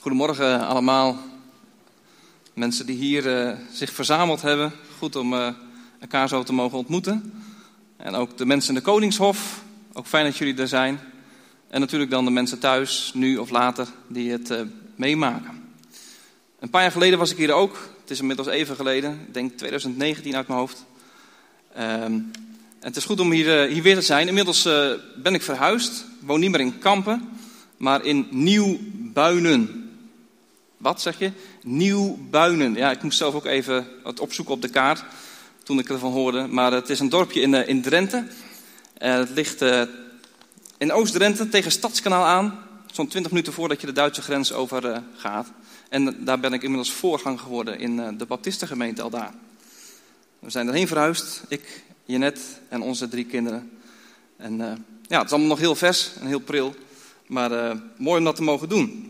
Goedemorgen allemaal. Mensen die hier uh, zich verzameld hebben. Goed om uh, elkaar zo te mogen ontmoeten. En ook de mensen in de Koningshof. Ook fijn dat jullie er zijn. En natuurlijk dan de mensen thuis, nu of later, die het uh, meemaken. Een paar jaar geleden was ik hier ook. Het is inmiddels even geleden. Ik denk 2019 uit mijn hoofd. Um, het is goed om hier, hier weer te zijn. Inmiddels ben ik verhuisd. Ik woon niet meer in Kampen, maar in Nieuw-Buinen. Wat zeg je? Nieuw-Buinen. Ja, ik moest zelf ook even het opzoeken op de kaart toen ik ervan hoorde. Maar het is een dorpje in, in Drenthe. Uh, het ligt uh, in Oost-Drenthe tegen Stadskanaal aan. Zo'n 20 minuten voordat je de Duitse grens over gaat. En daar ben ik inmiddels voorgang geworden in de Baptistengemeente al daar. We zijn erheen verhuisd, ik, Jenet en onze drie kinderen. En ja, het is allemaal nog heel vers en heel pril. Maar mooi om dat te mogen doen.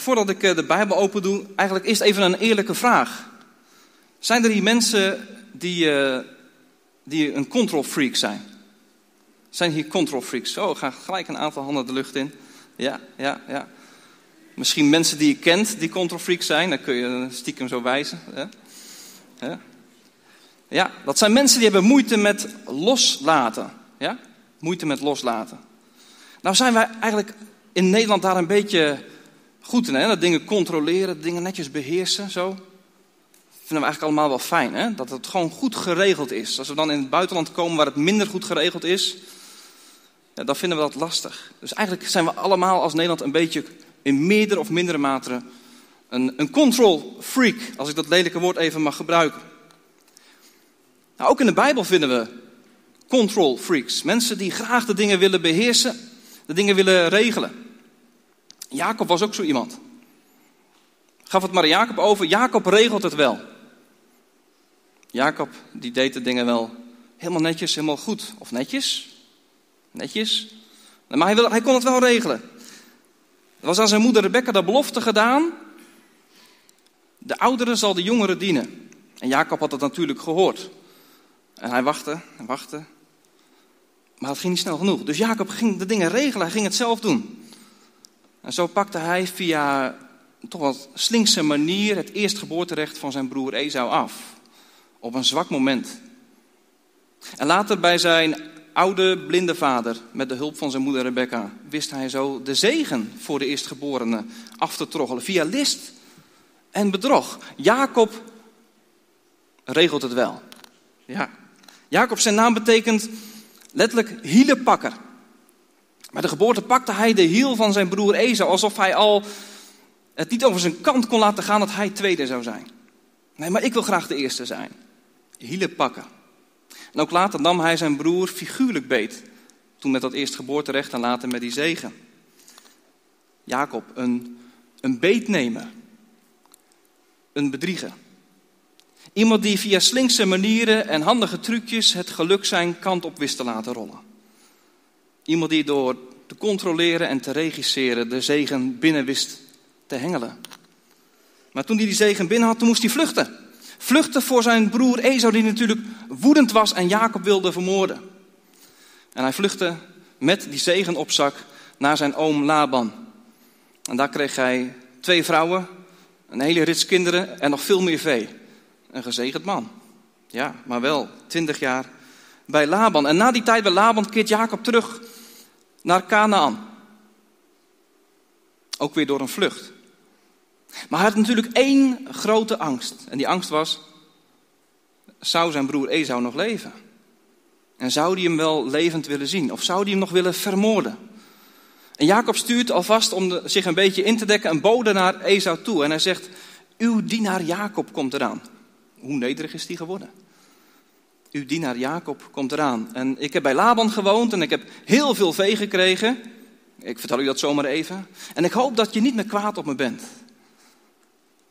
Voordat ik de Bijbel open doe, eigenlijk eerst even een eerlijke vraag. Zijn er hier mensen die, uh, die een control freak zijn? Zijn hier control freaks? Oh, ga gelijk een aantal handen de lucht in. Ja, ja, ja. Misschien mensen die je kent die control freaks zijn, dan kun je stiekem zo wijzen. Ja, ja dat zijn mensen die hebben moeite met loslaten. Ja? Moeite met loslaten. Nou zijn wij eigenlijk in Nederland daar een beetje goed hè? dat dingen controleren, dingen netjes beheersen, zo. Vinden we eigenlijk allemaal wel fijn, hè? dat het gewoon goed geregeld is. Als we dan in het buitenland komen waar het minder goed geregeld is, ja, dan vinden we dat lastig. Dus eigenlijk zijn we allemaal als Nederland een beetje in meerdere of mindere mate een, een control freak, als ik dat lelijke woord even mag gebruiken. Nou, ook in de Bijbel vinden we control freaks. Mensen die graag de dingen willen beheersen, de dingen willen regelen. Jacob was ook zo iemand. Gaf het maar aan Jacob over. Jacob regelt het wel. Jacob die deed de dingen wel helemaal netjes, helemaal goed. Of netjes? Netjes. Maar hij, wil, hij kon het wel regelen. Er was aan zijn moeder Rebecca de belofte gedaan. De oudere zal de jongere dienen. En Jacob had het natuurlijk gehoord. En hij wachtte en wachtte. Maar het ging niet snel genoeg. Dus Jacob ging de dingen regelen. Hij ging het zelf doen. En zo pakte hij via toch wat slinkse manier het eerstgeboorterecht van zijn broer Esau af. Op een zwak moment. En later bij zijn oude blinde vader, met de hulp van zijn moeder Rebecca, wist hij zo de zegen voor de eerstgeborene af te troggelen. Via list en bedrog. Jacob regelt het wel. Ja. Jacob, zijn naam betekent letterlijk hielenpakker. Bij de geboorte pakte hij de hiel van zijn broer Esau, alsof hij al het niet over zijn kant kon laten gaan dat hij tweede zou zijn. Nee, maar ik wil graag de eerste zijn. Hielen pakken. En ook later nam hij zijn broer figuurlijk beet. Toen met dat eerste geboorterecht en later met die zegen. Jacob, een, een beetnemer. Een bedrieger. Iemand die via slinkse manieren en handige trucjes het geluk zijn kant op wist te laten rollen. Iemand die door te controleren en te regisseren de zegen binnen wist te hengelen. Maar toen hij die zegen binnen had, toen moest hij vluchten. Vluchten voor zijn broer Esau, die natuurlijk woedend was en Jacob wilde vermoorden. En hij vluchtte met die zegen op zak naar zijn oom Laban. En daar kreeg hij twee vrouwen, een hele rits kinderen en nog veel meer vee. Een gezegend man. Ja, maar wel twintig jaar bij Laban. En na die tijd bij Laban keert Jacob terug naar Canaan. Ook weer door een vlucht. Maar hij had natuurlijk één grote angst. En die angst was, zou zijn broer Esau nog leven? En zou hij hem wel levend willen zien? Of zou hij hem nog willen vermoorden? En Jacob stuurt alvast om zich een beetje in te dekken een bode naar Esau toe. En hij zegt, uw dienaar Jacob komt eraan. Hoe nederig is die geworden? Uw dienaar Jacob komt eraan. En ik heb bij Laban gewoond en ik heb heel veel vee gekregen. Ik vertel u dat zomaar even. En ik hoop dat je niet meer kwaad op me bent.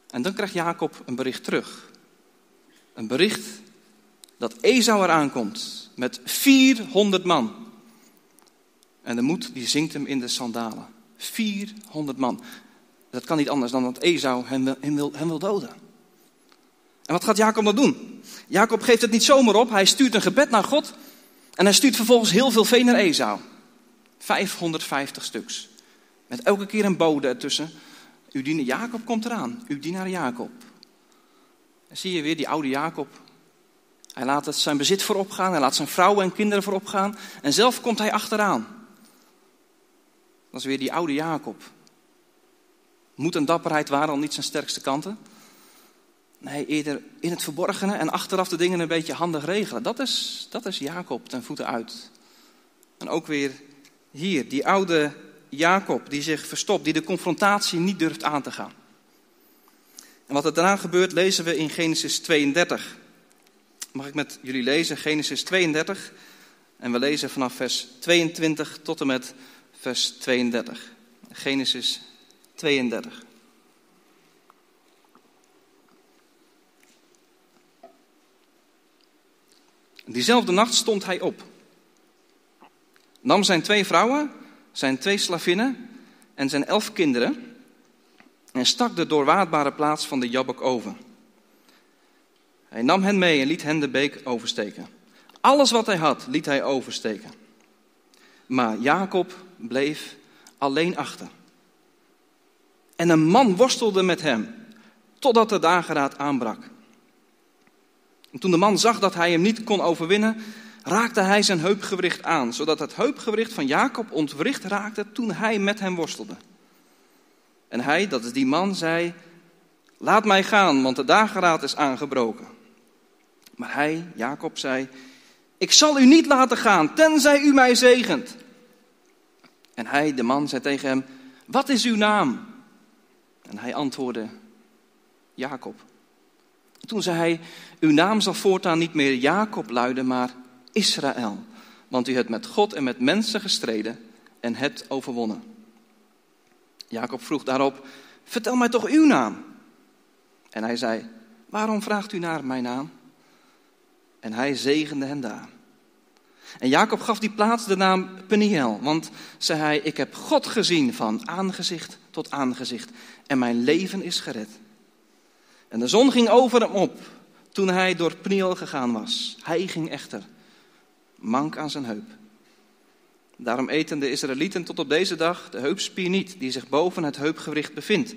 En dan krijgt Jacob een bericht terug. Een bericht dat Esau eraan komt met 400 man. En de moed die zingt hem in de sandalen. 400 man. Dat kan niet anders dan dat Esau hem wil, hem wil, hem wil doden. En wat gaat Jacob dan doen? Jacob geeft het niet zomaar op. Hij stuurt een gebed naar God. En hij stuurt vervolgens heel veel vee naar Esau. 550 stuks. Met elke keer een bode ertussen. Uw dienaar Jacob komt eraan. Uw dienaar Jacob. En zie je weer die oude Jacob. Hij laat zijn bezit voorop gaan. Hij laat zijn vrouwen en kinderen voorop gaan. En zelf komt hij achteraan. Dat is weer die oude Jacob. Moed en dapperheid waren al niet zijn sterkste kanten. Nee, eerder in het verborgene en achteraf de dingen een beetje handig regelen. Dat is, dat is Jacob ten voeten uit. En ook weer hier, die oude Jacob die zich verstopt, die de confrontatie niet durft aan te gaan. En wat er daarna gebeurt, lezen we in Genesis 32. Mag ik met jullie lezen, Genesis 32. En we lezen vanaf vers 22 tot en met vers 32. Genesis 32. Diezelfde nacht stond hij op, nam zijn twee vrouwen, zijn twee slavinnen en zijn elf kinderen en stak de doorwaadbare plaats van de Jabbok over. Hij nam hen mee en liet hen de beek oversteken. Alles wat hij had, liet hij oversteken. Maar Jacob bleef alleen achter. En een man worstelde met hem, totdat de dageraad aanbrak. En toen de man zag dat hij hem niet kon overwinnen, raakte hij zijn heupgewricht aan, zodat het heupgewricht van Jacob ontwricht raakte toen hij met hem worstelde. En hij, dat is die man, zei: Laat mij gaan, want de dageraad is aangebroken. Maar hij, Jacob, zei: Ik zal u niet laten gaan, tenzij u mij zegent. En hij, de man, zei tegen hem: Wat is uw naam? En hij antwoordde: Jacob. Toen zei hij: Uw naam zal voortaan niet meer Jacob luiden, maar Israël. Want u hebt met God en met mensen gestreden en hebt overwonnen. Jacob vroeg daarop: Vertel mij toch uw naam? En hij zei: Waarom vraagt u naar mijn naam? En hij zegende hen daar. En Jacob gaf die plaats de naam Peniel, want zei hij: Ik heb God gezien van aangezicht tot aangezicht en mijn leven is gered. En de zon ging over hem op toen hij door Peniel gegaan was. Hij ging echter mank aan zijn heup. Daarom eten de Israëlieten tot op deze dag de heupspier niet, die zich boven het heupgewricht bevindt.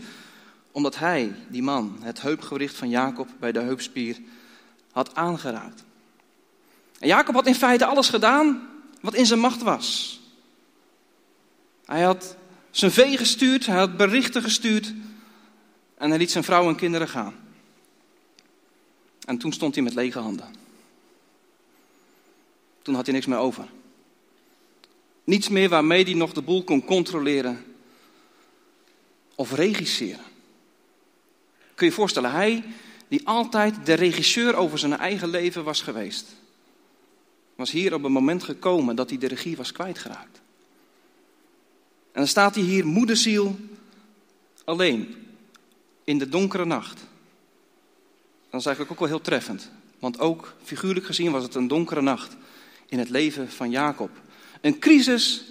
Omdat hij, die man, het heupgewricht van Jacob bij de heupspier had aangeraakt. En Jacob had in feite alles gedaan wat in zijn macht was. Hij had zijn vee gestuurd, hij had berichten gestuurd en hij liet zijn vrouw en kinderen gaan. En toen stond hij met lege handen. Toen had hij niks meer over. Niets meer waarmee hij nog de boel kon controleren of regisseren. Kun je je voorstellen, hij die altijd de regisseur over zijn eigen leven was geweest, was hier op een moment gekomen dat hij de regie was kwijtgeraakt. En dan staat hij hier, moederziel, alleen, in de donkere nacht. Dat is eigenlijk ook wel heel treffend. Want ook figuurlijk gezien was het een donkere nacht in het leven van Jacob. Een crisis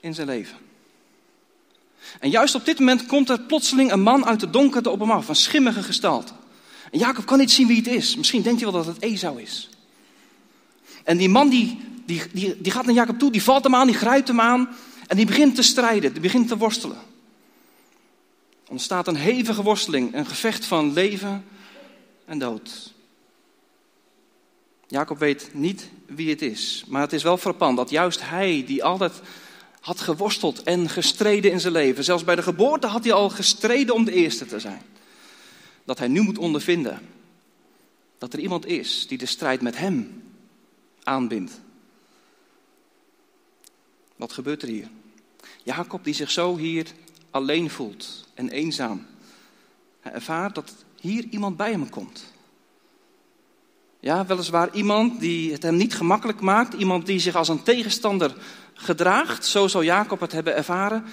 in zijn leven. En juist op dit moment komt er plotseling een man uit de donkerte op hem af, een schimmige gestalte. En Jacob kan niet zien wie het is. Misschien denkt hij wel dat het Esau is. En die man die, die, die, die gaat naar Jacob toe, die valt hem aan, die grijpt hem aan en die begint te strijden, die begint te worstelen. Ontstaat een hevige worsteling, een gevecht van leven en dood. Jacob weet niet wie het is, maar het is wel frappant dat juist hij, die altijd had geworsteld en gestreden in zijn leven, zelfs bij de geboorte had hij al gestreden om de eerste te zijn, dat hij nu moet ondervinden dat er iemand is die de strijd met hem aanbindt. Wat gebeurt er hier? Jacob die zich zo hier alleen voelt en eenzaam. Hij ervaart dat hier iemand bij hem komt. Ja, weliswaar iemand die het hem niet gemakkelijk maakt, iemand die zich als een tegenstander gedraagt, zo zal Jacob het hebben ervaren,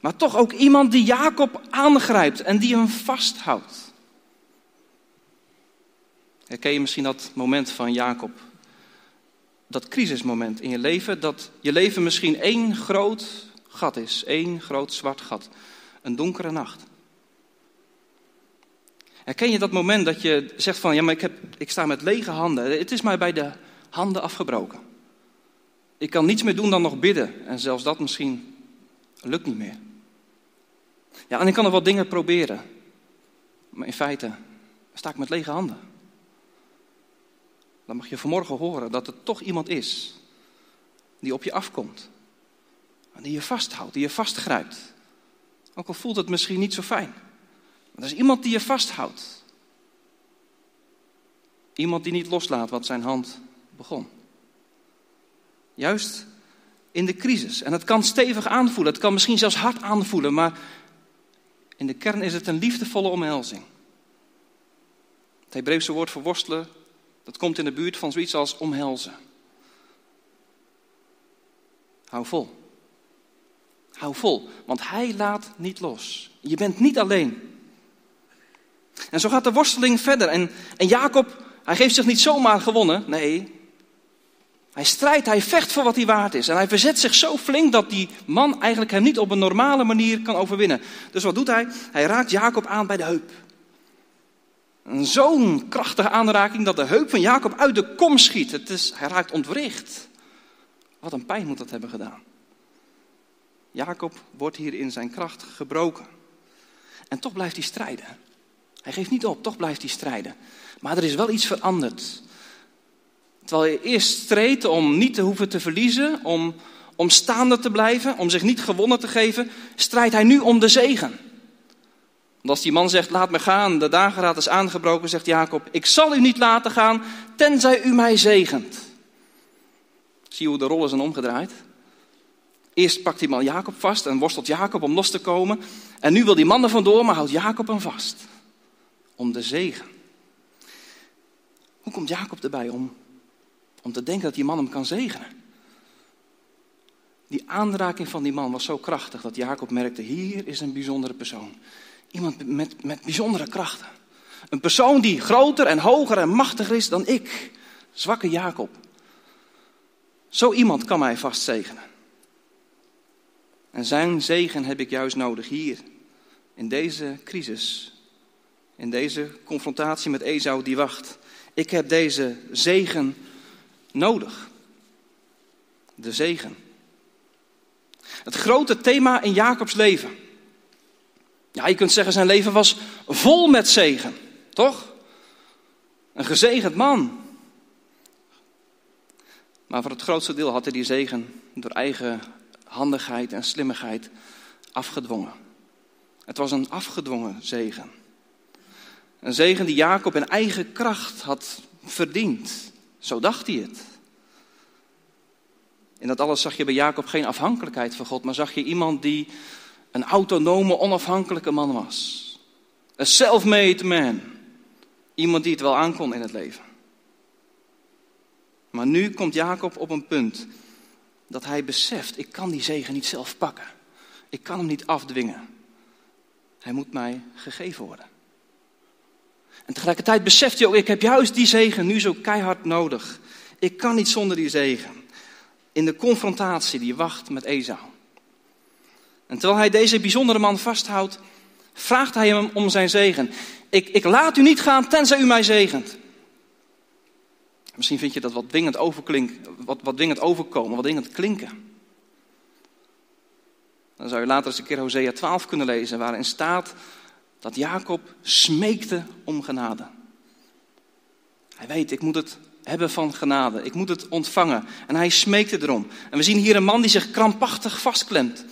maar toch ook iemand die Jacob aangrijpt en die hem vasthoudt. Herken je misschien dat moment van Jacob? Dat crisismoment in je leven, dat je leven misschien één groot gat is, één groot zwart gat, een donkere nacht. Herken je dat moment dat je zegt van, ja maar ik, heb, ik sta met lege handen. Het is mij bij de handen afgebroken. Ik kan niets meer doen dan nog bidden. En zelfs dat misschien lukt niet meer. Ja, en ik kan nog wat dingen proberen. Maar in feite sta ik met lege handen. Dan mag je vanmorgen horen dat er toch iemand is die op je afkomt. Die je vasthoudt, die je vastgrijpt. Ook al voelt het misschien niet zo fijn. Er is iemand die je vasthoudt. Iemand die niet loslaat wat zijn hand begon. Juist in de crisis. En het kan stevig aanvoelen, het kan misschien zelfs hard aanvoelen, maar in de kern is het een liefdevolle omhelzing. Het Hebreeuwse woord voor worstelen, dat komt in de buurt van zoiets als omhelzen. Hou vol. Hou vol, want hij laat niet los. Je bent niet alleen. En zo gaat de worsteling verder. En, en Jacob, hij geeft zich niet zomaar gewonnen. Nee, hij strijdt, hij vecht voor wat hij waard is. En hij verzet zich zo flink dat die man eigenlijk hem niet op een normale manier kan overwinnen. Dus wat doet hij? Hij raakt Jacob aan bij de heup. Zo'n krachtige aanraking dat de heup van Jacob uit de kom schiet. Het is, hij raakt ontwricht. Wat een pijn moet dat hebben gedaan. Jacob wordt hier in zijn kracht gebroken. En toch blijft hij strijden. Hij geeft niet op, toch blijft hij strijden. Maar er is wel iets veranderd. Terwijl hij eerst streed om niet te hoeven te verliezen, om, om staande te blijven, om zich niet gewonnen te geven, strijdt hij nu om de zegen. Want als die man zegt, laat me gaan, de dageraad is aangebroken, zegt Jacob, ik zal u niet laten gaan, tenzij u mij zegent. Zie hoe de rollen zijn omgedraaid? Eerst pakt die man Jacob vast en worstelt Jacob om los te komen. En nu wil die man er vandoor, maar houdt Jacob hem vast. Om de zegen. Hoe komt Jacob erbij om om te denken dat die man hem kan zegenen. Die aanraking van die man was zo krachtig dat Jacob merkte, hier is een bijzondere persoon. Iemand met, met bijzondere krachten. Een persoon die groter en hoger en machtiger is dan ik. Zwakke Jacob. Zo iemand kan mij vast zegenen. En zijn zegen heb ik juist nodig hier, in deze crisis, in deze confrontatie met Esau die wacht. Ik heb deze zegen nodig. De zegen. Het grote thema in Jacobs leven. Ja, je kunt zeggen zijn leven was vol met zegen, toch? Een gezegend man. Maar voor het grootste deel had hij die zegen door eigen handigheid en slimmigheid afgedwongen. Het was een afgedwongen zegen. Een zegen die Jacob in eigen kracht had verdiend. Zo dacht hij het. In dat alles zag je bij Jacob geen afhankelijkheid van God, maar zag je iemand die een autonome, onafhankelijke man was. Een self-made man. Iemand die het wel aankon in het leven. Maar nu komt Jacob op een punt dat hij beseft, ik kan die zegen niet zelf pakken. Ik kan hem niet afdwingen. Hij moet mij gegeven worden. En tegelijkertijd beseft hij ook, ik heb juist die zegen nu zo keihard nodig. Ik kan niet zonder die zegen. In de confrontatie die wacht met Esau. En terwijl hij deze bijzondere man vasthoudt, vraagt hij hem om zijn zegen. Ik, ik laat u niet gaan tenzij u mij zegent. Misschien vind je dat wat dwingend, wat, wat dwingend overkomen, wat dwingend klinken. Dan zou je later eens een keer Hosea 12 kunnen lezen, waarin staat dat Jacob smeekte om genade. Hij weet, ik moet het hebben van genade. Ik moet het ontvangen. En hij smeekte erom. En we zien hier een man die zich krampachtig vastklemt.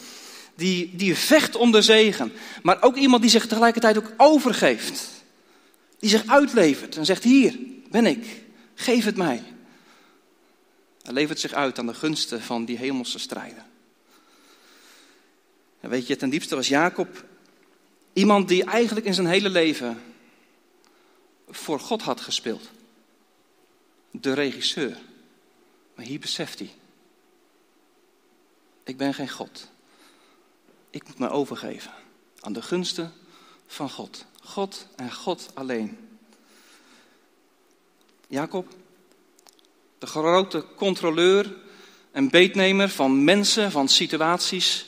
Die, die vecht om de zegen. Maar ook iemand die zich tegelijkertijd ook overgeeft. Die zich uitlevert en zegt, hier ben ik. Geef het mij. Hij levert zich uit aan de gunsten van die hemelse strijden. En weet je, ten diepste was Jacob Iemand die eigenlijk in zijn hele leven voor God had gespeeld. De regisseur. Maar hier beseft hij. Ik ben geen God. Ik moet me overgeven aan de gunsten van God. God en God alleen. Jacob, de grote controleur en beetnemer van mensen, van situaties,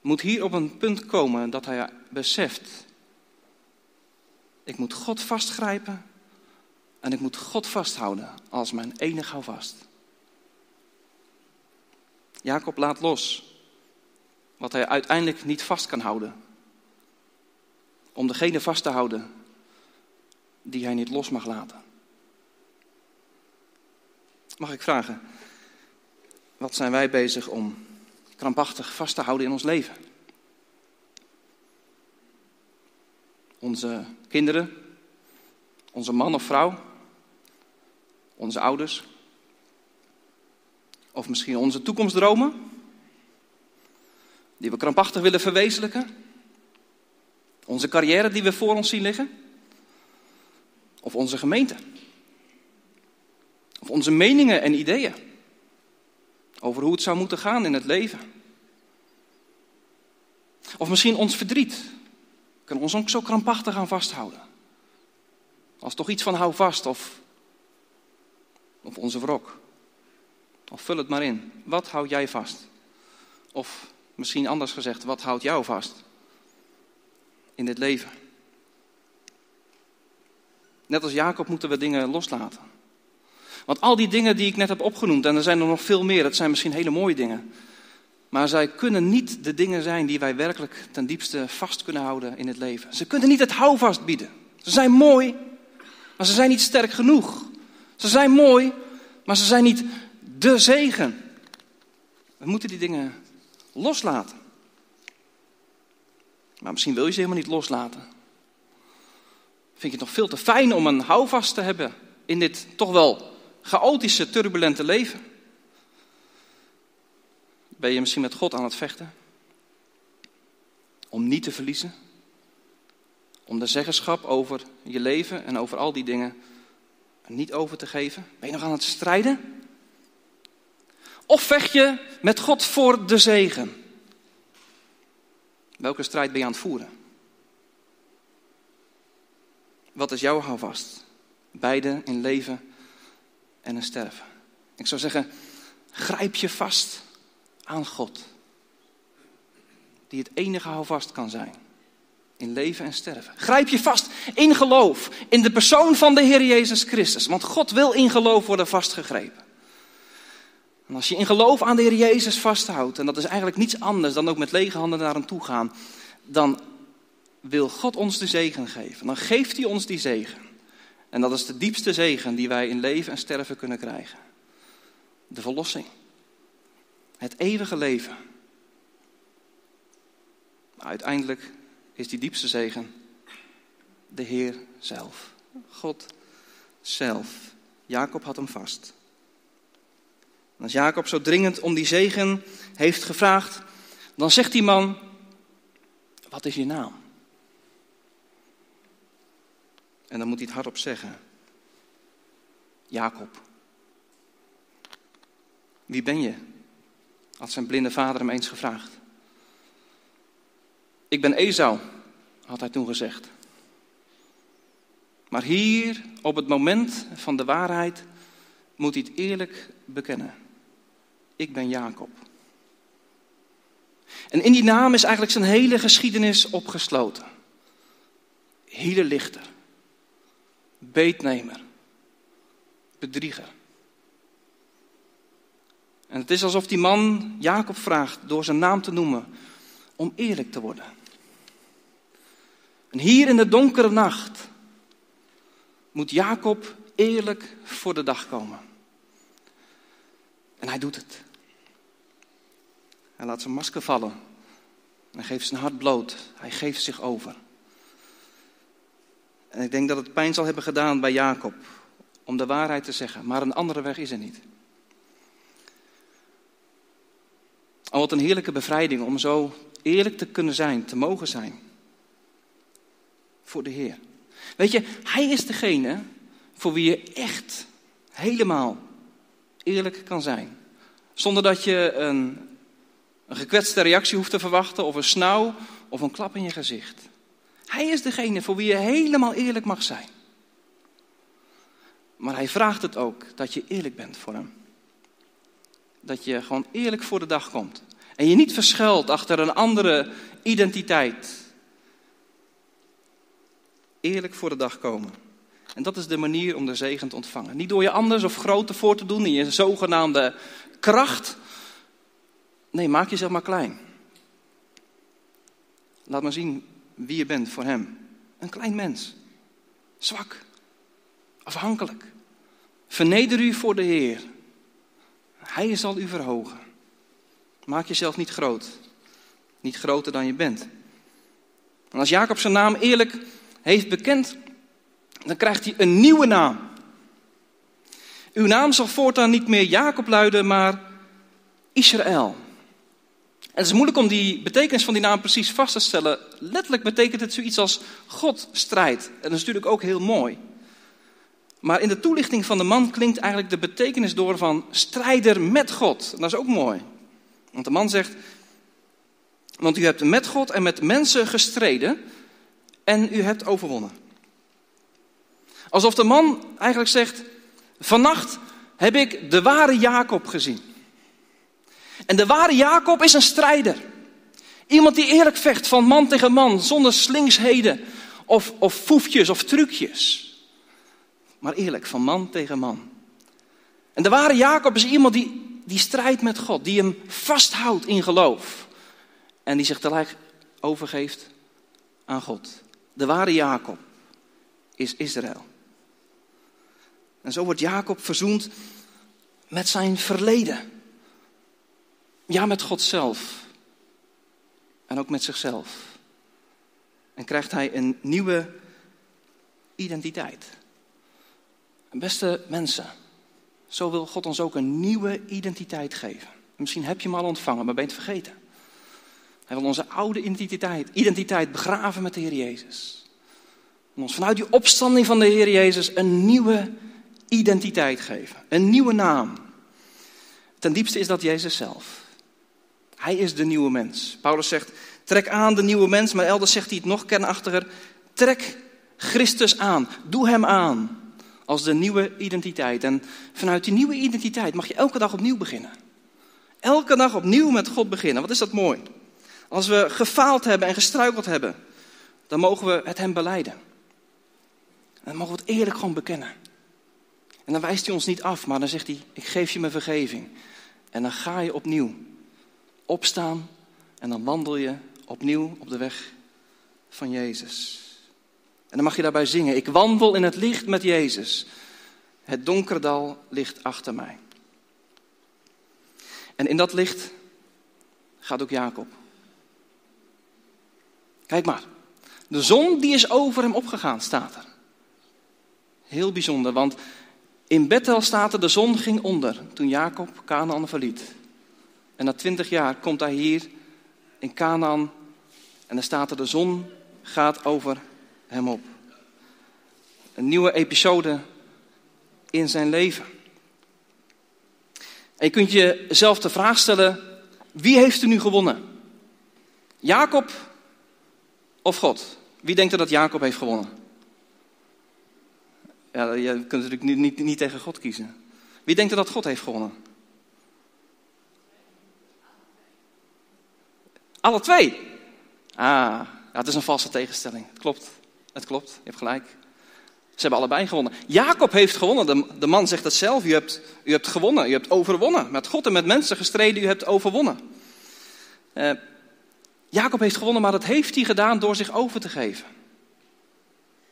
moet hier op een punt komen dat hij beseft. Ik moet God vastgrijpen en ik moet God vasthouden als mijn enig houvast. Jacob laat los wat hij uiteindelijk niet vast kan houden. om degene vast te houden die hij niet los mag laten. Mag ik vragen, wat zijn wij bezig om krampachtig vast te houden in ons leven? Onze kinderen, onze man of vrouw, onze ouders, of misschien onze toekomstdromen, die we krampachtig willen verwezenlijken, onze carrière die we voor ons zien liggen, of onze gemeente, of onze meningen en ideeën over hoe het zou moeten gaan in het leven. Of misschien ons verdriet. Kunnen ons ook zo krampachtig aan vasthouden. Als toch iets van hou vast of, of onze wrok. Of vul het maar in. Wat houd jij vast? Of misschien anders gezegd, wat houdt jou vast in dit leven? Net als Jacob moeten we dingen loslaten. Want al die dingen die ik net heb opgenoemd, en er zijn er nog veel meer, dat zijn misschien hele mooie dingen. Maar zij kunnen niet de dingen zijn die wij werkelijk ten diepste vast kunnen houden in het leven. Ze kunnen niet het houvast bieden. Ze zijn mooi, maar ze zijn niet sterk genoeg. Ze zijn mooi, maar ze zijn niet de zegen. We moeten die dingen loslaten. Maar misschien wil je ze helemaal niet loslaten. Vind je het nog veel te fijn om een houvast te hebben in dit toch wel chaotische, turbulente leven? Ben je misschien met God aan het vechten? Om niet te verliezen? Om de zeggenschap over je leven en over al die dingen niet over te geven? Ben je nog aan het strijden? Of vecht je met God voor de zegen? Welke strijd ben je aan het voeren? Wat is jouw houvast? Beide in leven en in sterven. Ik zou zeggen, grijp je vast aan God. Die het enige houvast kan zijn. In leven en sterven. Grijp je vast in geloof. In de persoon van de Heer Jezus Christus. Want God wil in geloof worden vastgegrepen. En als je in geloof aan de Heer Jezus vasthoudt. En dat is eigenlijk niets anders dan ook met lege handen naar hem toe gaan. Dan wil God ons de zegen geven. Dan geeft hij ons die zegen. En dat is de diepste zegen die wij in leven en sterven kunnen krijgen. De verlossing. Het eeuwige leven. Maar uiteindelijk is die diepste zegen de Heer zelf. God zelf. Jacob had hem vast. En als Jacob zo dringend om die zegen heeft gevraagd, dan zegt die man: Wat is je naam? En dan moet hij het hardop zeggen: Jacob. Wie ben je? Had zijn blinde vader hem eens gevraagd. Ik ben Esau, had hij toen gezegd. Maar hier, op het moment van de waarheid, moet hij het eerlijk bekennen. Ik ben Jacob. En in die naam is eigenlijk zijn hele geschiedenis opgesloten. Hele lichter, beetnemer, bedrieger. En het is alsof die man Jacob vraagt door zijn naam te noemen om eerlijk te worden. En hier in de donkere nacht moet Jacob eerlijk voor de dag komen. En hij doet het. Hij laat zijn masker vallen. Hij geeft zijn hart bloot. Hij geeft zich over. En ik denk dat het pijn zal hebben gedaan bij Jacob om de waarheid te zeggen. Maar een andere weg is er niet. Al wat een heerlijke bevrijding om zo eerlijk te kunnen zijn, te mogen zijn. Voor de Heer. Weet je, Hij is degene voor wie je echt helemaal eerlijk kan zijn. Zonder dat je een, een gekwetste reactie hoeft te verwachten, of een snauw, of een klap in je gezicht. Hij is degene voor wie je helemaal eerlijk mag zijn. Maar hij vraagt het ook dat je eerlijk bent voor hem. Dat je gewoon eerlijk voor de dag komt. En je niet verschuilt achter een andere identiteit. Eerlijk voor de dag komen. En dat is de manier om de zegen te ontvangen. Niet door je anders of groter voor te doen in je zogenaamde kracht. Nee, maak jezelf maar klein. Laat maar zien wie je bent voor Hem. Een klein mens. Zwak. Afhankelijk. Verneder u voor de Heer. Hij zal u verhogen. Maak jezelf niet groot. Niet groter dan je bent. En als Jacob zijn naam eerlijk heeft bekend, dan krijgt hij een nieuwe naam. Uw naam zal voortaan niet meer Jacob luiden, maar Israël. En het is moeilijk om die betekenis van die naam precies vast te stellen. Letterlijk betekent het zoiets als God strijdt. En dat is natuurlijk ook heel mooi. Maar in de toelichting van de man klinkt eigenlijk de betekenis door van strijder met God. Dat is ook mooi. Want de man zegt, want u hebt met God en met mensen gestreden en u hebt overwonnen. Alsof de man eigenlijk zegt, vannacht heb ik de ware Jacob gezien. En de ware Jacob is een strijder. Iemand die eerlijk vecht van man tegen man, zonder slinksheden of, of foefjes of trucjes. Maar eerlijk, van man tegen man. En de ware Jacob is iemand die, die strijdt met God, die hem vasthoudt in geloof. En die zich tegelijk overgeeft aan God. De ware Jacob is Israël. En zo wordt Jacob verzoend met zijn verleden. Ja, met God zelf. En ook met zichzelf. En krijgt hij een nieuwe identiteit. Beste mensen, zo wil God ons ook een nieuwe identiteit geven. Misschien heb je hem al ontvangen, maar ben je het vergeten. Hij wil onze oude identiteit, identiteit begraven met de Heer Jezus. En ons vanuit die opstanding van de Heer Jezus een nieuwe identiteit geven. Een nieuwe naam. Ten diepste is dat Jezus zelf. Hij is de nieuwe mens. Paulus zegt, trek aan de nieuwe mens, maar elders zegt hij het nog kernachtiger. Trek Christus aan, doe hem aan als de nieuwe identiteit. En vanuit die nieuwe identiteit mag je elke dag opnieuw beginnen. Elke dag opnieuw met God beginnen. Wat is dat mooi. Als we gefaald hebben en gestruikeld hebben, dan mogen we het hem beleiden. En dan mogen we het eerlijk gewoon bekennen. En dan wijst hij ons niet af, maar dan zegt hij, ik geef je mijn vergeving. En dan ga je opnieuw opstaan en dan wandel je opnieuw op de weg van Jezus. En dan mag je daarbij zingen, ik wandel in het licht met Jezus. Het donkere dal ligt achter mij. En in dat licht gaat ook Jacob. Kijk maar, de zon die is over hem opgegaan, staat er. Heel bijzonder, want in Bethel staat er, de zon ging onder toen Jacob Canaan verliet. En na twintig jaar komt hij hier in Canaan en dan staat er, de zon gaat over hem op. Een nieuwe episode in zijn leven. En je kunt jezelf de vraag stellen, wie heeft er nu gewonnen? Jacob of God? Wie denkt er dat Jacob heeft gewonnen? Ja, je kunt natuurlijk niet, niet, niet tegen God kiezen. Wie denkt er dat God heeft gewonnen? Alle twee. Ah, het is een valse tegenstelling. Klopt. Het klopt. Je hebt gelijk. Ze hebben allebei gewonnen. Jacob heeft gewonnen. De, de man zegt het zelf. U hebt, u hebt gewonnen. U hebt overwonnen. Met God en met mensen gestreden. U hebt overwonnen. Uh, Jacob heeft gewonnen, maar dat heeft hij gedaan door zich over te geven.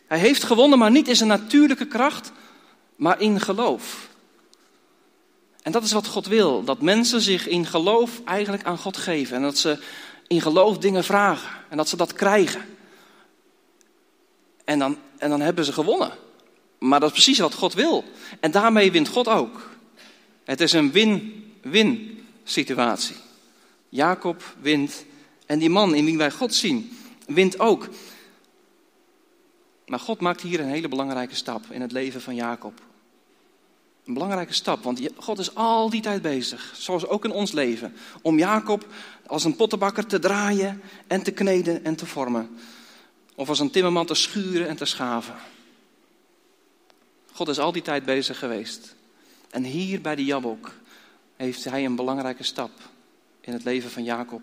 Hij heeft gewonnen, maar niet in zijn natuurlijke kracht, maar in geloof. En dat is wat God wil: dat mensen zich in geloof eigenlijk aan God geven. En dat ze in geloof dingen vragen. En dat ze dat krijgen. En dan, en dan hebben ze gewonnen. Maar dat is precies wat God wil. En daarmee wint God ook. Het is een win-win situatie. Jacob wint en die man in wie wij God zien, wint ook. Maar God maakt hier een hele belangrijke stap in het leven van Jacob. Een belangrijke stap, want God is al die tijd bezig, zoals ook in ons leven, om Jacob als een pottenbakker te draaien en te kneden en te vormen. Of als een timmerman te schuren en te schaven. God is al die tijd bezig geweest. En hier bij de Jabok heeft hij een belangrijke stap in het leven van Jacob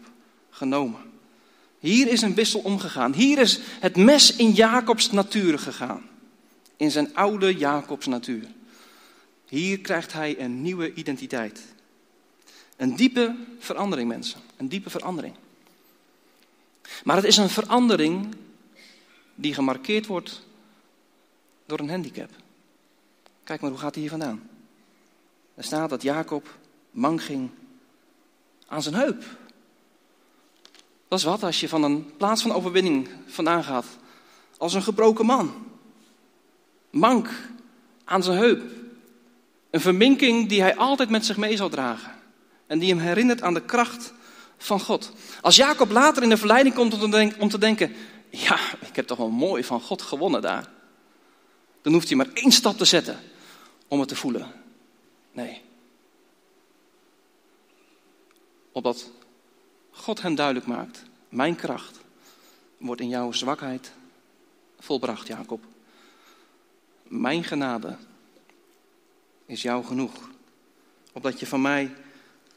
genomen. Hier is een wissel omgegaan. Hier is het mes in Jacobs natuur gegaan. In zijn oude Jacobs natuur. Hier krijgt hij een nieuwe identiteit. Een diepe verandering, mensen. Een diepe verandering. Maar het is een verandering die gemarkeerd wordt door een handicap. Kijk maar, hoe gaat hij hier vandaan? Er staat dat Jacob mank ging aan zijn heup. Dat is wat als je van een plaats van overwinning vandaan gaat. Als een gebroken man. Mank aan zijn heup. Een verminking die hij altijd met zich mee zal dragen. En die hem herinnert aan de kracht van God. Als Jacob later in de verleiding komt om te denken: ja, ik heb toch wel mooi van God gewonnen daar. Dan hoeft hij maar één stap te zetten om het te voelen. Nee. Opdat God hem duidelijk maakt: mijn kracht wordt in jouw zwakheid volbracht, Jacob. Mijn genade is jou genoeg, opdat je van mij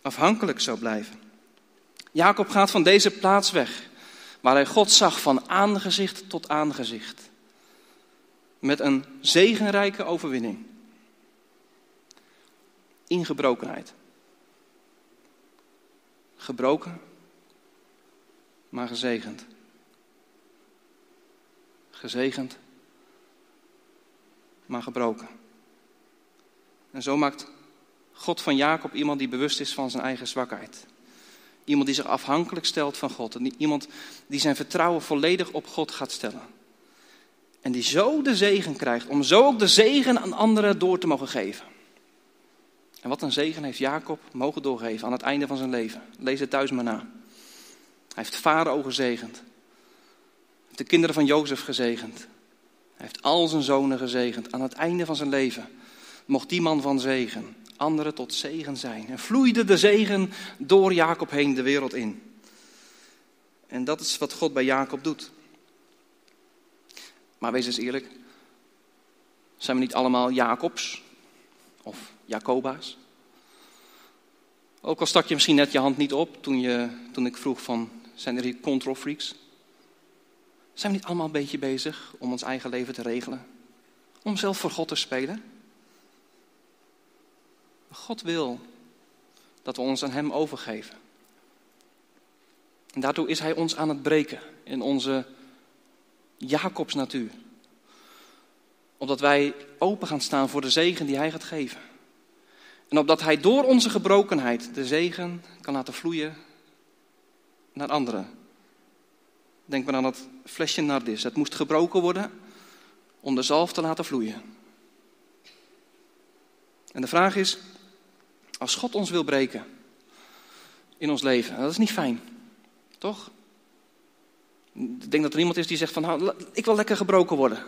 afhankelijk zou blijven. Jacob gaat van deze plaats weg, waar hij God zag van aangezicht tot aangezicht, met een zegenrijke overwinning, in gebrokenheid. Gebroken, maar gezegend. Gezegend, maar gebroken. En zo maakt God van Jacob iemand die bewust is van zijn eigen zwakheid. Iemand die zich afhankelijk stelt van God. Iemand die zijn vertrouwen volledig op God gaat stellen. En die zo de zegen krijgt, om zo ook de zegen aan anderen door te mogen geven. En wat een zegen heeft Jacob mogen doorgeven aan het einde van zijn leven. Lees het thuis maar na. Hij heeft Farao gezegend. Hij heeft de kinderen van Jozef gezegend. Hij heeft al zijn zonen gezegend. Aan het einde van zijn leven mocht die man van zegen anderen tot zegen zijn. En vloeide de zegen door Jacob heen de wereld in. En dat is wat God bij Jacob doet. Maar wees eens eerlijk. Zijn we niet allemaal Jacobs? Of Jacoba's? Ook al stak je misschien net je hand niet op toen, je, toen ik vroeg van, zijn er hier control freaks? Zijn we niet allemaal een beetje bezig om ons eigen leven te regelen? Om zelf voor God te spelen? God wil dat we ons aan Hem overgeven. En daartoe is Hij ons aan het breken in onze Jacobs natuur. Opdat wij open gaan staan voor de zegen die Hij gaat geven. En opdat Hij door onze gebrokenheid de zegen kan laten vloeien naar anderen. Denk maar aan dat flesje nardis. Het moest gebroken worden om de zalf te laten vloeien. En de vraag is, als God ons wil breken in ons leven, dat is niet fijn, toch? Ik denk dat er iemand is die zegt van, nou, ik wil lekker gebroken worden.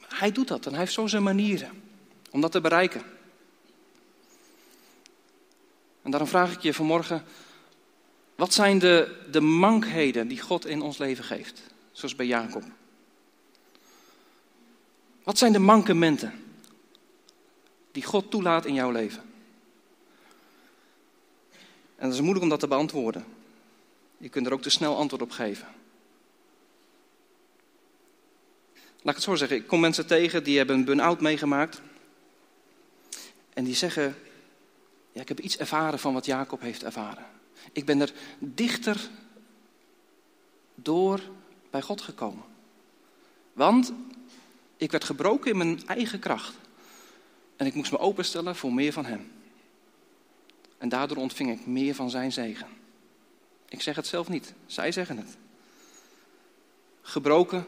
Hij doet dat en hij heeft zo zijn manieren om dat te bereiken. En daarom vraag ik je vanmorgen, wat zijn de, de mankheden die God in ons leven geeft? Zoals bij Jacob. Wat zijn de mankementen? Die God toelaat in jouw leven? En dat is moeilijk om dat te beantwoorden. Je kunt er ook te snel antwoord op geven. Laat ik het zo zeggen, ik kom mensen tegen die hebben een burn-out meegemaakt. En die zeggen, ja, ik heb iets ervaren van wat Jacob heeft ervaren. Ik ben er dichter door bij God gekomen. Want ik werd gebroken in mijn eigen kracht. En ik moest me openstellen voor meer van Hem. En daardoor ontving ik meer van Zijn zegen. Ik zeg het zelf niet, zij zeggen het. Gebroken,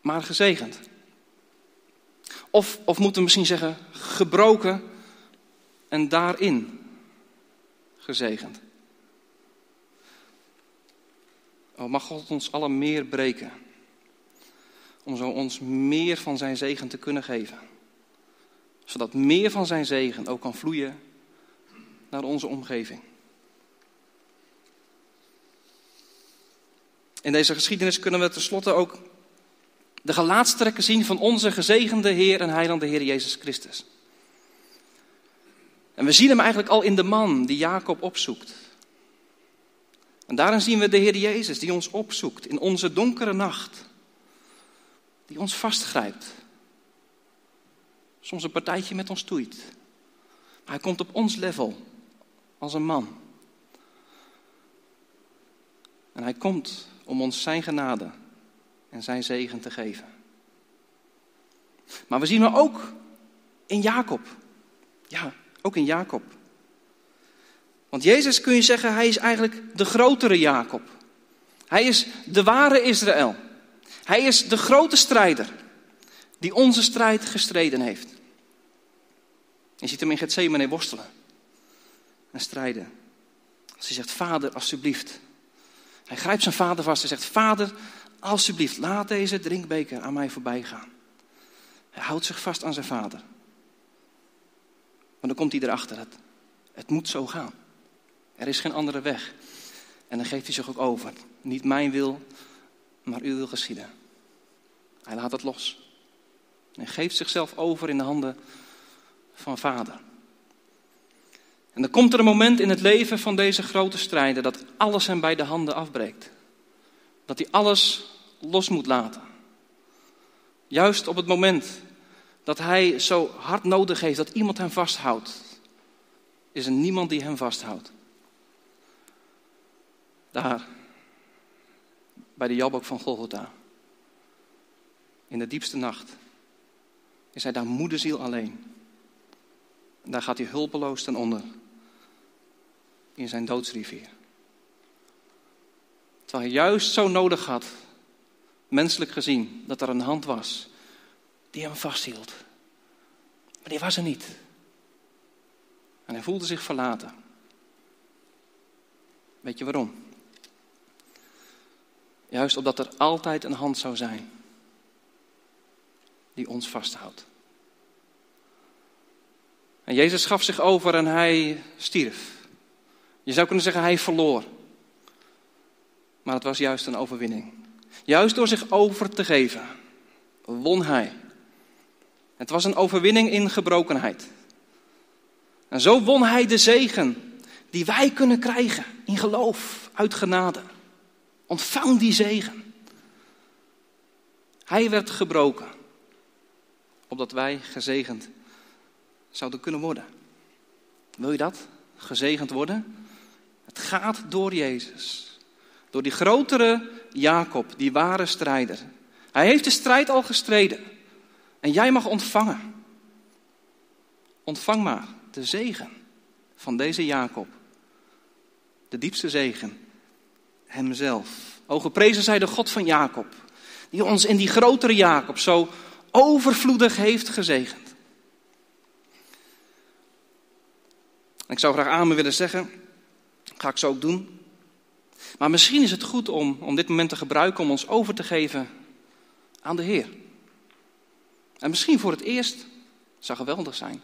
maar gezegend. Of, of moeten we misschien zeggen, gebroken en daarin gezegend. Oh, mag God ons allen meer breken. Om zo ons meer van zijn zegen te kunnen geven zodat meer van zijn zegen ook kan vloeien naar onze omgeving. In deze geschiedenis kunnen we tenslotte ook de gelaatstrekken zien van onze gezegende Heer en Heilande Heer Jezus Christus. En we zien hem eigenlijk al in de man die Jacob opzoekt. En daarin zien we de Heer Jezus die ons opzoekt in onze donkere nacht. Die ons vastgrijpt soms een partijtje met ons toeit. Maar hij komt op ons level als een man. En hij komt om ons zijn genade en zijn zegen te geven. Maar we zien hem ook in Jacob. Ja, ook in Jacob. Want Jezus kun je zeggen, hij is eigenlijk de grotere Jacob. Hij is de ware Israël. Hij is de grote strijder die onze strijd gestreden heeft. Je ziet hem in Gethsemane worstelen en strijden. Hij zegt, vader, alsjeblieft. Hij grijpt zijn vader vast en zegt, vader, alsjeblieft, laat deze drinkbeker aan mij voorbij gaan. Hij houdt zich vast aan zijn vader. Maar dan komt hij erachter, het, het moet zo gaan. Er is geen andere weg. En dan geeft hij zich ook over. Niet mijn wil, maar uw wil geschieden. Hij laat het los. En geeft zichzelf over in de handen van vader. En dan komt er een moment in het leven van deze grote strijder dat alles hem bij de handen afbreekt. Dat hij alles los moet laten. Juist op het moment dat hij zo hard nodig heeft dat iemand hem vasthoudt, is er niemand die hem vasthoudt. Daar, bij de Jabok van Golgotha, in de diepste nacht, is hij daar moederziel alleen. Daar gaat hij hulpeloos ten onder in zijn doodsrivier. Terwijl hij juist zo nodig had, menselijk gezien, dat er een hand was die hem vasthield. Maar die was er niet. En hij voelde zich verlaten. Weet je waarom? Juist omdat er altijd een hand zou zijn die ons vasthoudt. En Jezus gaf zich over en hij stierf. Je zou kunnen zeggen hij verloor. Maar het was juist een overwinning. Juist door zich over te geven, won hij. Het was een overwinning in gebrokenheid. En zo won hij de zegen die wij kunnen krijgen in geloof, uit genade. Ontvang die zegen. Hij werd gebroken, opdat wij gezegend zouden kunnen worden. Wil je dat? Gezegend worden? Het gaat door Jezus. Door die grotere Jacob, die ware strijder. Hij heeft de strijd al gestreden. En jij mag ontvangen. Ontvang maar de zegen van deze Jacob. De diepste zegen. Hemzelf. O geprezen zij de God van Jacob. Die ons in die grotere Jacob zo overvloedig heeft gezegend. Ik zou graag amen willen zeggen. Ga ik zo ook doen. Maar misschien is het goed om, om dit moment te gebruiken om ons over te geven aan de Heer. En misschien voor het eerst, zou geweldig zijn.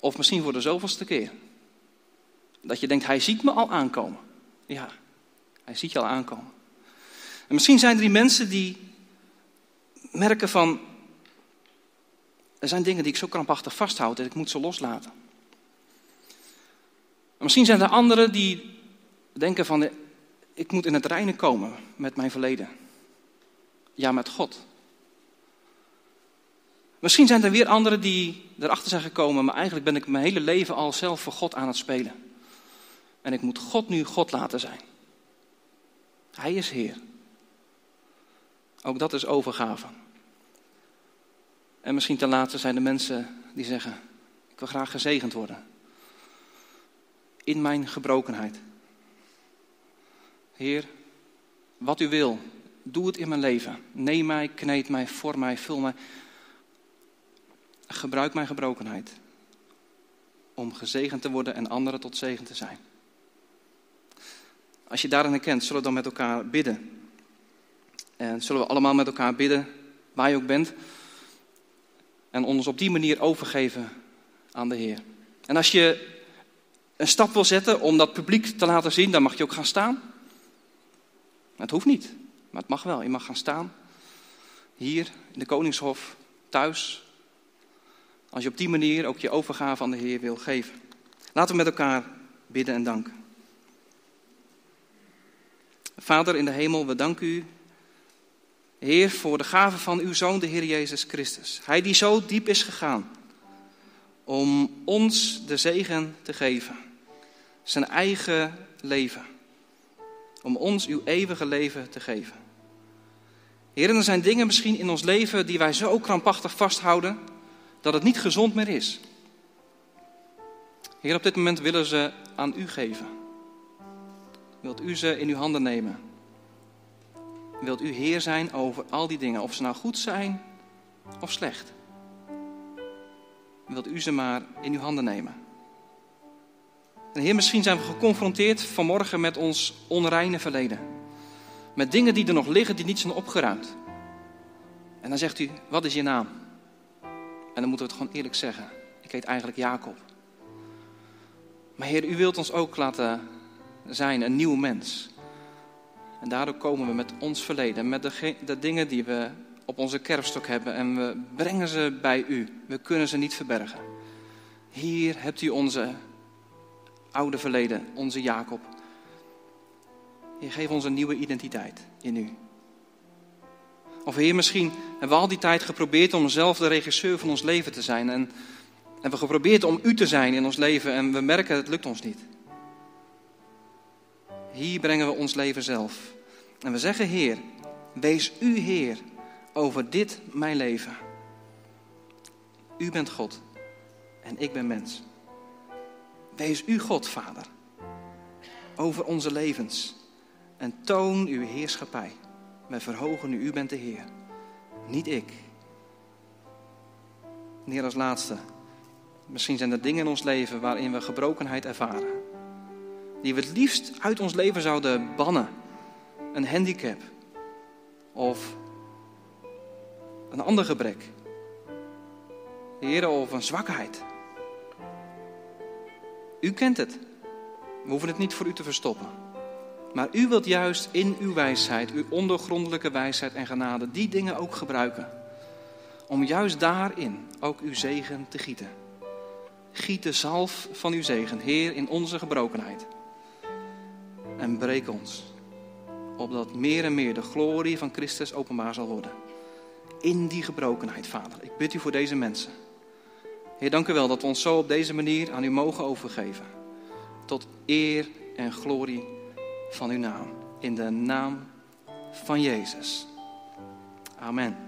Of misschien voor de zoveelste keer. Dat je denkt, hij ziet me al aankomen. Ja, hij ziet je al aankomen. En misschien zijn er die mensen die merken van, er zijn dingen die ik zo krampachtig vasthoud dat ik moet ze loslaten. Misschien zijn er anderen die denken van, ik moet in het reinen komen met mijn verleden. Ja, met God. Misschien zijn er weer anderen die erachter zijn gekomen, maar eigenlijk ben ik mijn hele leven al zelf voor God aan het spelen. En ik moet God nu God laten zijn. Hij is Heer. Ook dat is overgave. En misschien ten laatste zijn er mensen die zeggen: Ik wil graag gezegend worden. In mijn gebrokenheid. Heer, wat u wil, doe het in mijn leven. Neem mij, kneed mij, vorm mij, vul mij. Gebruik mijn gebrokenheid om gezegend te worden en anderen tot zegen te zijn. Als je daarin herkent, zullen we dan met elkaar bidden. En zullen we allemaal met elkaar bidden, waar je ook bent. En ons op die manier overgeven aan de Heer. En als je een stap wil zetten om dat publiek te laten zien, dan mag je ook gaan staan. Het hoeft niet, maar het mag wel. Je mag gaan staan. Hier in de Koningshof, thuis, als je op die manier ook je overgave aan de Heer wil geven. Laten we met elkaar bidden en danken. Vader in de hemel, we danken u, Heer, voor de gave van uw Zoon, de Heer Jezus Christus. Hij die zo diep is gegaan om ons de zegen te geven. Zijn eigen leven. om ons uw eeuwige leven te geven. Heer, er zijn dingen misschien in ons leven die wij zo krampachtig vasthouden dat het niet gezond meer is. Heer, op dit moment willen ze aan u geven. Wilt u ze in uw handen nemen? Wilt u Heer zijn over al die dingen, of ze nou goed zijn of slecht? Wilt u ze maar in uw handen nemen? En Heer, misschien zijn we geconfronteerd vanmorgen met ons onreine verleden. Met dingen die er nog liggen die niet zijn opgeruimd. En dan zegt u, wat is je naam? En dan moeten we het gewoon eerlijk zeggen. Ik heet eigenlijk Jacob. Maar Heer, u wilt ons ook laten zijn een nieuw mens. En daardoor komen we met ons verleden, met de, de dingen die we op onze kerfstok hebben en we brengen ze bij u. We kunnen ze niet verbergen. Hier hebt u onze oude verleden, onze Jacob. Je geeft ons een nieuwe identiteit in u. Of Heer, misschien hebben we al die tijd geprobeerd om zelf de regisseur van ons leven te zijn. En hebben we geprobeerd om u te zijn in ons leven en we merken het lukt ons niet. Hier brengen we ons leven zelf. En we zeggen, Heer, wees u Heer over dit mijn leven. U bent God en ik ben mens. Wees u God, Vader, over onze levens en toon uw heerschappij. Wij verhogen u, u bent de Heer, niet ik. Neer als laatste, misschien zijn er dingen in ons leven waarin we gebrokenheid ervaren. Die we het liefst uit ons leven zouden bannen. Een handicap of een ander gebrek. Heer, of een zwakheid. U kent het. We hoeven het niet voor u te verstoppen. Maar u wilt juist in uw wijsheid, uw ondergrondelijke wijsheid en genade, die dingen ook gebruiken. Om juist daarin ook uw zegen te gieten. Giet de zalf van uw zegen, Heer, in onze gebrokenheid. En breek ons, opdat meer en meer de glorie van Christus openbaar zal worden. In die gebrokenheid, Vader. Ik bid u voor deze mensen. Heer, dank u wel dat we ons zo op deze manier aan u mogen overgeven. Tot eer en glorie van uw naam. In de naam van Jezus. Amen.